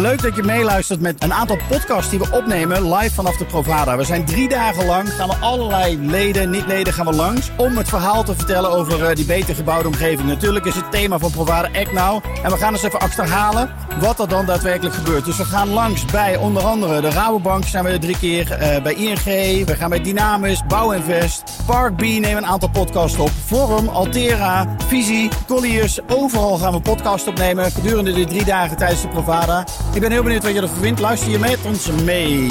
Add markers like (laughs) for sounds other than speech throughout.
Leuk dat je meeluistert met een aantal podcasts die we opnemen live vanaf de Provada. We zijn drie dagen lang, gaan we allerlei leden, niet-leden gaan we langs... om het verhaal te vertellen over eh, die beter gebouwde omgeving. Natuurlijk is het thema van Provada Act Now. En we gaan eens even achterhalen wat er dan daadwerkelijk gebeurt. Dus we gaan langs bij onder andere de Rabobank zijn we er drie keer. eh, bij ING, we gaan bij Dynamis, Bouwinvest, Park B nemen een aantal podcasts op. Forum, Altera, Visie, Colliers. Overal gaan we podcasts opnemen gedurende de drie dagen tijdens de Provada. Ik ben heel benieuwd wat je ervan vindt. Luister je met ons mee.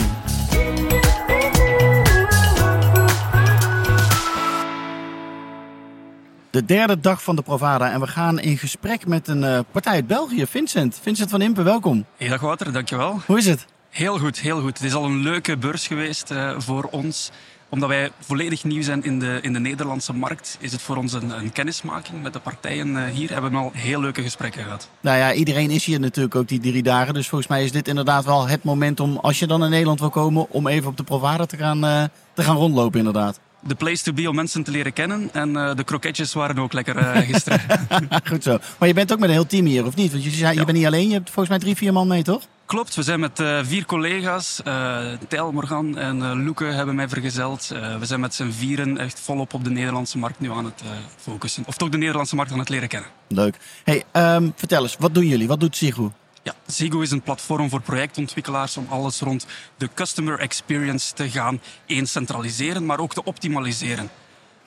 De derde dag van de Provada en we gaan in gesprek met een eh, partij uit België, Vincent. Vincent van Impen, welkom. Hey, dag Wouter, dankjewel. Hoe is het? Heel goed, heel goed. Het is al een leuke beurs geweest eh, voor ons. Omdat wij volledig nieuw zijn in de, in de Nederlandse markt, is het voor ons een, een kennismaking met de partijen eh, hier. Hebben we al heel leuke gesprekken gehad. Nou ja, iedereen is hier natuurlijk ook die drie dagen. Dus volgens mij is dit inderdaad wel het moment om, als je dan in Nederland wil komen, om even op de Provada te gaan, te gaan rondlopen inderdaad. De place to be om mensen te leren kennen. En eh, de kroketjes waren ook lekker eh, gisteren. (laughs) Goed zo. Maar je bent ook met een heel team hier, of niet? Want je, zei, je Ja. bent niet alleen, je hebt volgens mij drie, vier man mee, toch? Klopt, we zijn met eh, vier collega's. Tijl, Morgan en Loeke hebben mij vergezeld. We zijn met z'n vieren echt volop op de Nederlandse markt nu aan het focussen. Of toch de Nederlandse markt aan het leren kennen. Leuk. Hey, ehm, vertel eens, wat doen jullie? Wat doet Sigu? Ja, Zigo is een platform voor projectontwikkelaars om alles rond de customer experience te gaan eens centraliseren, maar ook te optimaliseren.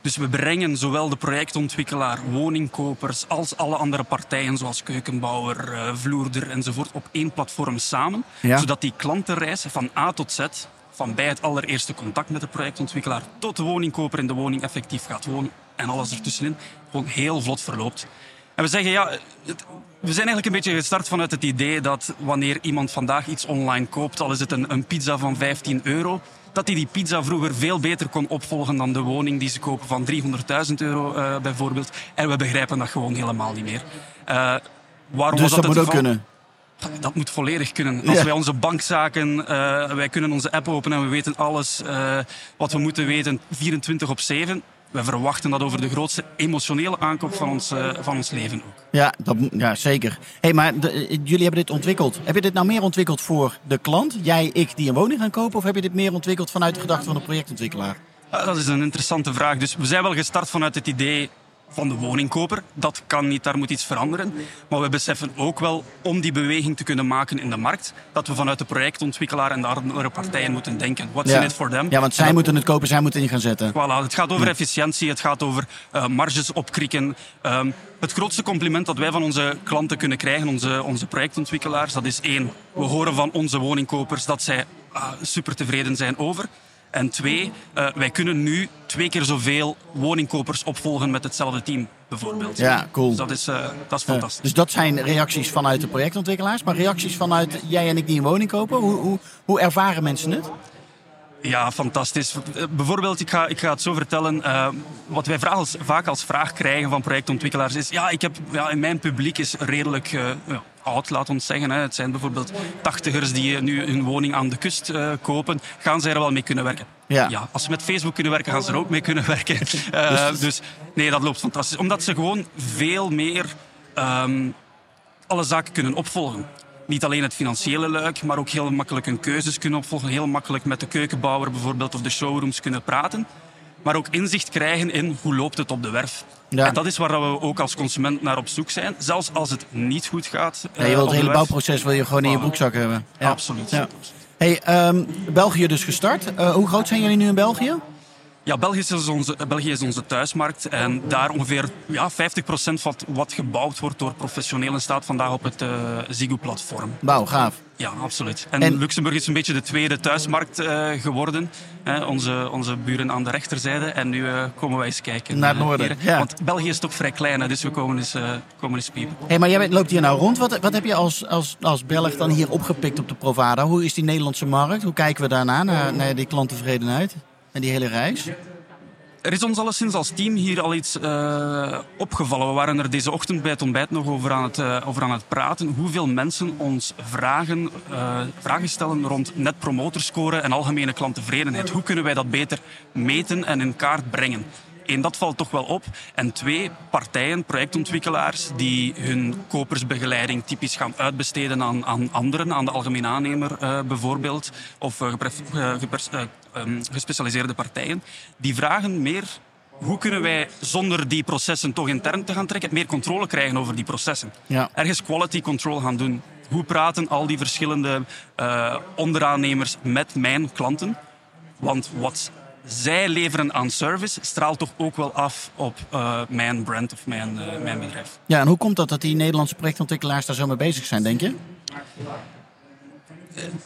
Dus we brengen zowel de projectontwikkelaar, woningkopers als alle andere partijen zoals keukenbouwer, eh, vloerder enzovoort op één platform samen, Ja. zodat die klantenreis van A tot Z, van bij het allereerste contact met de projectontwikkelaar tot de woningkoper in de woning effectief gaat wonen en alles ertussenin, gewoon heel vlot verloopt. En we zeggen, ja, het- we zijn eigenlijk een beetje gestart vanuit het idee dat wanneer iemand vandaag iets online koopt, al is het een, een pizza van 15 euro, dat hij die pizza vroeger veel beter kon opvolgen dan de woning die ze kopen van 300.000 euro eh, bijvoorbeeld. En we begrijpen dat gewoon helemaal niet meer. Eh, waarom Dus was dat het moet ook kunnen. Dat moet volledig kunnen. Als wij onze bankzaken, eh, wij kunnen onze app openen en we weten alles wat we moeten weten 24 op 7. We verwachten dat over de grootste emotionele aankoop van ons, eh, van ons leven ook. Ja, dat, ja zeker. Hey, maar de- eh, jullie hebben dit ontwikkeld. Heb je dit nou meer ontwikkeld voor de klant, jij, ik, die een woning gaan kopen? Of heb je dit meer ontwikkeld vanuit de gedachte van de projectontwikkelaar? Ah, dat is een interessante vraag. Dus we zijn wel gestart vanuit het idee van de woningkoper. Dat kan niet, daar moet iets veranderen. Maar we beseffen ook wel, om die beweging te kunnen maken in de markt, dat we vanuit de projectontwikkelaar en de andere partijen moeten denken. What's in it for them? Ja, want zij dat- moeten het kopen, zij moeten in gaan zetten. Voilà, het gaat over efficiëntie, het gaat over eh, marges opkrikken. Ehm, het grootste compliment dat wij van onze klanten kunnen krijgen, onze, onze projectontwikkelaars, dat is één, we horen van onze woningkopers dat zij ah, super tevreden zijn over. En twee, eh, wij kunnen nu twee keer zoveel woningkopers opvolgen met hetzelfde team, bijvoorbeeld. Ja, cool. Dus dat is, eh, dat is Eh, fantastisch. dus dat zijn reacties vanuit de projectontwikkelaars. Maar reacties vanuit jij en ik die een woning kopen, hoe, hoe, hoe ervaren mensen het? Ja, fantastisch. Bijvoorbeeld, ik ga, ik ga het zo vertellen. wat wij als- vaak als vraag krijgen van projectontwikkelaars is... Ja, ik heb, ja, in mijn publiek is redelijk oud, laat ons zeggen. Hè. Het zijn bijvoorbeeld tachtigers die eh, nu hun woning aan de kust eh, kopen. Gaan zij er wel mee kunnen werken? Ja. als ze met Facebook kunnen werken, gaan ze er ook mee kunnen (laughs) werken. (laughs) Eh, dus nee, dat loopt fantastisch. Omdat ze gewoon veel meer... ehm, alle zaken kunnen opvolgen. Niet alleen het financiële luik, maar ook heel makkelijk hun keuzes kunnen opvolgen. Heel makkelijk met de keukenbouwer bijvoorbeeld of de showrooms kunnen praten. Maar ook inzicht krijgen in hoe loopt het op de werf. Ja. En dat is waar we ook als consument naar op zoek zijn. Zelfs als het niet goed gaat. Ja, je eh, wilt op het hele bouwproces wil je gewoon in je broekzak hebben. Ja. Absoluut. Ja. Hey, ehm, België dus gestart. Eh, hoe groot zijn jullie nu in België? Ja, België is, onze, België is onze thuismarkt. En daar ongeveer ja, 50% van wat gebouwd wordt door professionelen staat vandaag op het eh Ziggo-platform. Wauw, gaaf. Ja, absoluut. En, En- Luxemburg is een beetje de tweede thuismarkt eh, geworden. Hè, onze, onze buren aan de rechterzijde. En nu eh, komen wij eens kijken. Naar het noorden, ja. Want België is toch vrij klein, hè, dus we komen eens, eh, komen eens piepen. Hey, maar jij bent- loopt hier nou rond. Wat, wat heb je als, als, als Belg dan hier opgepikt op de Provada? Hoe is die Nederlandse markt? Hoe kijken we daarna, naar, naar die klanttevredenheid? En die hele reis? Er is ons alleszins als team hier al iets eh, opgevallen. We waren er deze ochtend bij het ontbijt nog over aan het, eh, over aan het praten. Hoeveel mensen ons vragen, eh, vragen stellen rond net promoterscore en algemene klanttevredenheid. Hoe kunnen wij dat beter meten en in kaart brengen? Eén, dat valt toch wel op. En twee, partijen, projectontwikkelaars die hun kopersbegeleiding typisch gaan uitbesteden aan, aan anderen, aan de algemeen aannemer uh, bijvoorbeeld, of uh, um, gespecialiseerde partijen, die vragen meer hoe kunnen wij zonder die processen toch intern te gaan trekken, meer controle krijgen over die processen. Ja. Ergens quality control gaan doen. Hoe praten al die verschillende onderaannemers met mijn klanten? Want wat zij leveren aan service straalt toch ook wel af op uh, mijn brand of mijn, uh, mijn bedrijf. Ja, en hoe komt dat dat die Nederlandse projectontwikkelaars daar zo mee bezig zijn, denk je?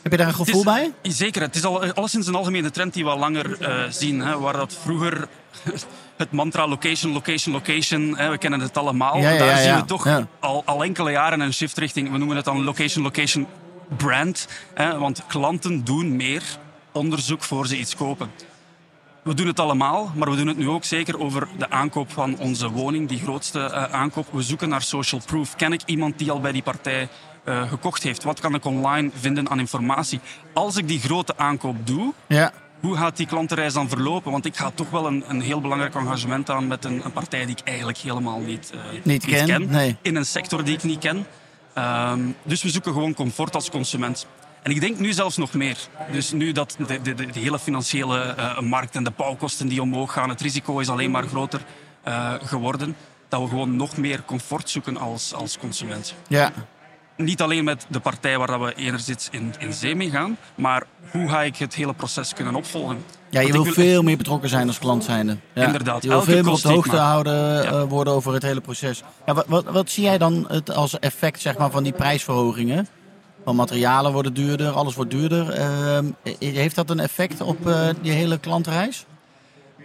Heb je daar een gevoel bij? Zeker. Het is al, alleszins een algemene trend die we al langer uh, zien. Hè, waar dat vroeger (laughs) het mantra location, location, location, hè, we kennen het allemaal. Ja, ja, daar zien we toch al, al enkele jaren een shift richting, we noemen het dan location, location brand. Hè, want klanten doen meer onderzoek voor ze iets kopen. We doen het allemaal, maar we doen het nu ook zeker over de aankoop van onze woning, die grootste uh, aankoop. We zoeken naar social proof. Ken ik iemand die al bij die partij uh, gekocht heeft? Wat kan ik online vinden aan informatie? Als ik die grote aankoop doe, ja. hoe gaat die klantenreis dan verlopen? Want ik ga toch wel een, een heel belangrijk engagement aan met een, een, partij die ik eigenlijk helemaal niet, uh, niet, niet ken. ken. Nee. In een sector die ik niet ken. Um, dus we zoeken gewoon comfort als consument. En ik denk nu zelfs nog meer. Dus nu dat de, de, de hele financiële uh, markt en de bouwkosten die omhoog gaan, het risico is alleen maar groter uh, geworden, dat we gewoon nog meer comfort zoeken als, als consument. Ja. Niet alleen met de partij waar we enerzijds in, in zee mee gaan, maar hoe ga ik het hele proces kunnen opvolgen? Ja, je wil, veel meer betrokken zijn als klant zijnde. Ja. Inderdaad. Je wil veel meer op de hoogte houden ja. uh, worden over het hele proces. Ja, wat, wat, wat, zie jij dan het als effect zeg maar, van die prijsverhogingen? Want materialen worden duurder, alles wordt duurder. Uh, heeft dat een effect op uh, die hele klantreis?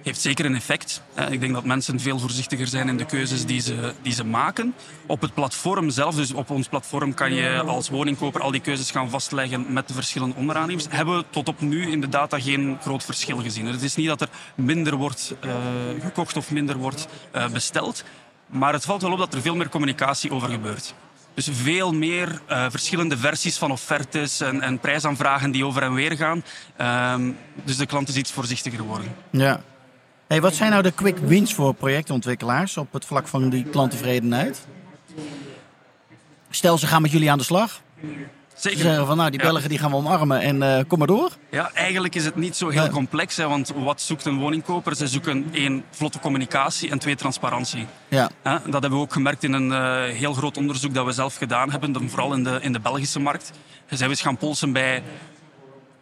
Heeft zeker een effect. Ik denk dat mensen veel voorzichtiger zijn in de keuzes die ze, die ze maken. Op het platform zelf, dus op ons platform, kan je als woningkoper al die keuzes gaan vastleggen met de verschillende onderaannemers. Hebben we tot op nu in de data geen groot verschil gezien. Het is niet dat er minder wordt uh, gekocht of minder wordt besteld. Maar het valt wel op dat er veel meer communicatie over gebeurt. Dus veel meer uh, verschillende versies van offertes en, en, prijsaanvragen die over en weer gaan. Um, dus de klant is iets voorzichtiger worden. Ja. Hey, wat zijn nou de quick wins voor projectontwikkelaars op het vlak van die klanttevredenheid? Stel, ze gaan met jullie aan de slag. Zeker. Zeggen van nou, die Belgen die gaan we omarmen en uh, kom maar door. Ja, eigenlijk is het niet zo heel complex. Hè, want wat zoekt een woningkoper? Ze zoeken één, vlotte communicatie en twee, transparantie. Ja. Dat hebben we ook gemerkt in een uh, heel groot onderzoek dat we zelf gedaan hebben, dan vooral in de, in de Belgische markt. We zijn eens gaan polsen bij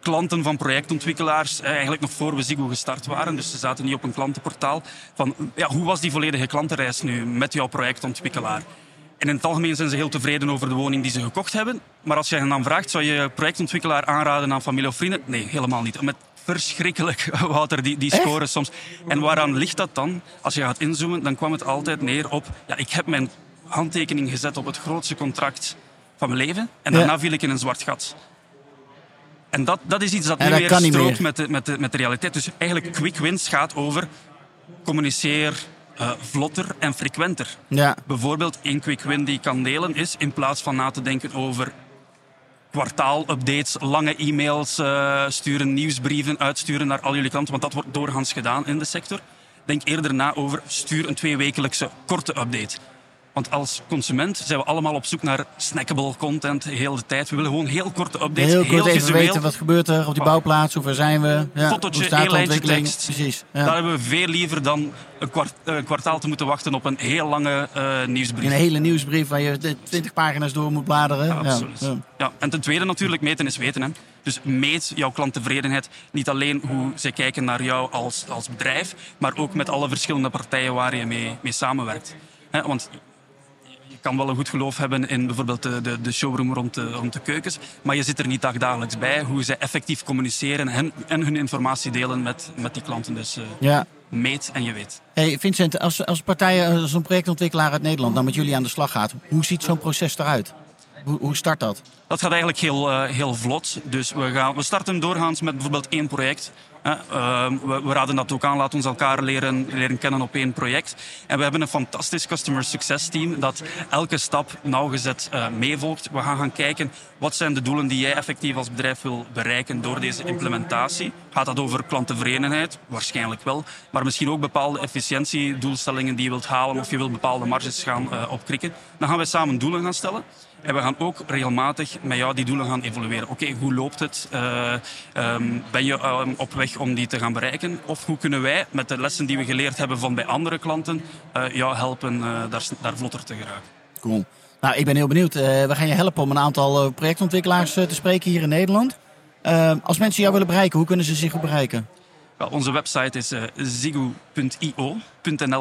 klanten van projectontwikkelaars, eigenlijk nog voor we Ziggo gestart waren. Dus ze zaten niet op een klantenportaal. Van, ja, hoe was die volledige klantenreis nu met jouw projectontwikkelaar? En in het algemeen zijn ze heel tevreden over de woning die ze gekocht hebben. Maar als je hen dan vraagt, zou je projectontwikkelaar aanraden aan familie of vrienden? Nee, helemaal niet. Met verschrikkelijk, (laughs) Wouter, die, die scoren soms. En waaraan ligt dat dan? Als je gaat inzoomen, dan kwam het altijd neer op... Ja, ik heb mijn handtekening gezet op het grootste contract van mijn leven. En daarna viel ik in een zwart gat. En dat, dat is iets dat nu weer strookt met de, met, de, met de realiteit. Dus eigenlijk quick wins gaat over communiceer uh, vlotter en frequenter. Ja. Bijvoorbeeld één quick win die kan delen is in plaats van na te denken over kwartaalupdates, lange e-mails uh, sturen, nieuwsbrieven uitsturen naar al jullie klanten, want dat wordt doorgaans gedaan in de sector. Denk eerder na over stuur een tweewekelijkse korte update. Want als consument zijn we allemaal op zoek naar snackable content de hele tijd. We willen gewoon heel korte updates, heel, heel kort even weten wat gebeurt er op die bouwplaats, hoe ver zijn we. Ja, Fototje, één lijntje tekst. Precies. Ja. Daar hebben we veel liever dan een, kwart, een, kwartaal te moeten wachten op een heel lange uh, nieuwsbrief. Een hele nieuwsbrief waar je 20 pagina's door moet bladeren. Ja, absoluut. Ja. ja. En ten tweede natuurlijk, meten is weten. Hè. Dus meet jouw klanttevredenheid. Niet alleen hoe zij kijken naar jou als, als bedrijf, maar ook met alle verschillende partijen waar je mee, mee samenwerkt. want kan wel een goed geloof hebben in bijvoorbeeld de, de, de showroom rond de, rond de keukens. Maar je zit er niet dagelijks bij hoe ze effectief communiceren en, en hun informatie delen met, met die klanten. Dus uh, ja. meet en je weet. Hey Vincent, als, als partij, als een projectontwikkelaar uit Nederland dan met jullie aan de slag gaat, hoe ziet zo'n proces eruit? Hoe, start dat? Dat gaat eigenlijk heel, uh, heel vlot. Dus we, gaan, we starten doorgaans met bijvoorbeeld één project. Uh, we, we, raden dat ook aan. Laat ons elkaar leren, leren kennen op één project. En we hebben een fantastisch customer success team dat elke stap nauwgezet uh, meevolgt. We gaan gaan kijken wat zijn de doelen die jij effectief als bedrijf wil bereiken door deze implementatie. Gaat dat over klanttevredenheid? Waarschijnlijk wel. Maar misschien ook bepaalde efficiëntiedoelstellingen die je wilt halen of je wilt bepaalde marges gaan uh, opkrikken. Dan gaan we samen doelen gaan stellen. En we gaan ook regelmatig met jou die doelen gaan evalueren. Oké, hoe loopt het? Uh, um, ben je uh, op weg om die te gaan bereiken? Of hoe kunnen wij met de lessen die we geleerd hebben van bij andere klanten uh, jou helpen daar, daar vlotter te geraken? Cool. Nou, ik ben heel benieuwd. we gaan je helpen om een aantal projectontwikkelaars te spreken hier in Nederland. als mensen jou willen bereiken, hoe kunnen ze zich bereiken? Onze website is uh,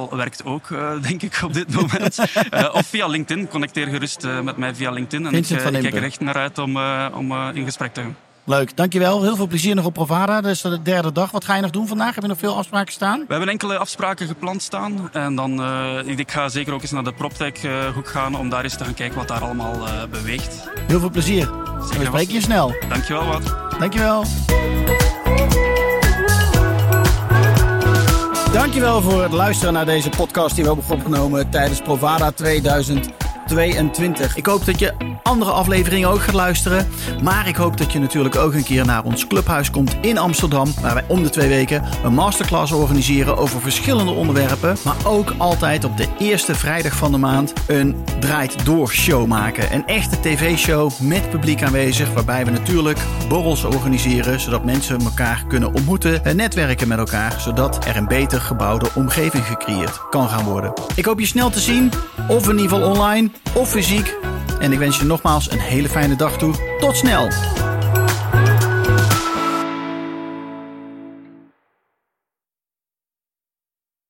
werkt ook, uh, denk ik, op dit moment. uh, (laughs) of via LinkedIn. Connecteer gerust met mij via LinkedIn. En ik, ik kijk er echt naar uit om, om in gesprek te gaan. Leuk, dankjewel. Heel veel plezier nog op Provada. Dat is de derde dag. Wat ga je nog doen vandaag? Heb je nog veel afspraken staan? We hebben enkele afspraken gepland staan. En dan, uh, ik ga zeker ook eens naar de PropTech hoek gaan om daar eens te gaan kijken wat daar allemaal uh, beweegt. Heel veel plezier. Zeker we spreken je snel. Dankjewel, Wat. Dankjewel. Dankjewel voor het luisteren naar deze podcast die we hebben opgenomen tijdens Provada 2022. Ik hoop dat je andere afleveringen ook gaat luisteren. Maar ik hoop dat je natuurlijk ook een keer naar ons clubhuis komt in Amsterdam. Waar wij om de twee weken een masterclass organiseren over verschillende onderwerpen. Maar ook altijd op de eerste vrijdag van de maand een draait door show maken. Een echte tv-show met publiek aanwezig. Waarbij we natuurlijk borrels organiseren. Zodat mensen elkaar kunnen ontmoeten en netwerken met elkaar. Zodat er een beter gebouwde omgeving gecreëerd kan gaan worden. Ik hoop je snel te zien. Of in ieder geval online of fysiek. En ik wens je nogmaals een hele fijne dag toe. Tot snel!